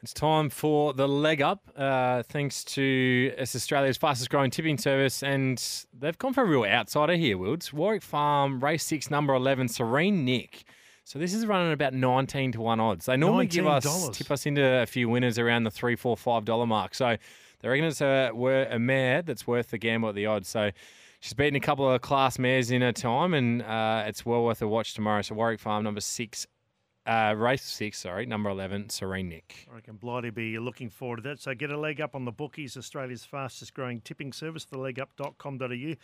It's time for the leg up. Uh, thanks to it's Australia's fastest growing tipping service, and they've gone for a real outsider here, Wilds. Warwick Farm, race six, number 11, Serene Nick. So this is running about 19 to 1 odds. They normally give us, tip us into a few winners around the three, four, five dollar mark. So they reckon it's a, a mare that's worth the gamble at the odds. So she's beaten a couple of class mares in her time, and uh, it's well worth a watch tomorrow. So Warwick Farm, number six, uh, race six, sorry, number 11, Serene Nick. I reckon Blighty be you're looking forward to that. So get a leg up on the bookies, Australia's fastest growing tipping service, thelegup.com.au.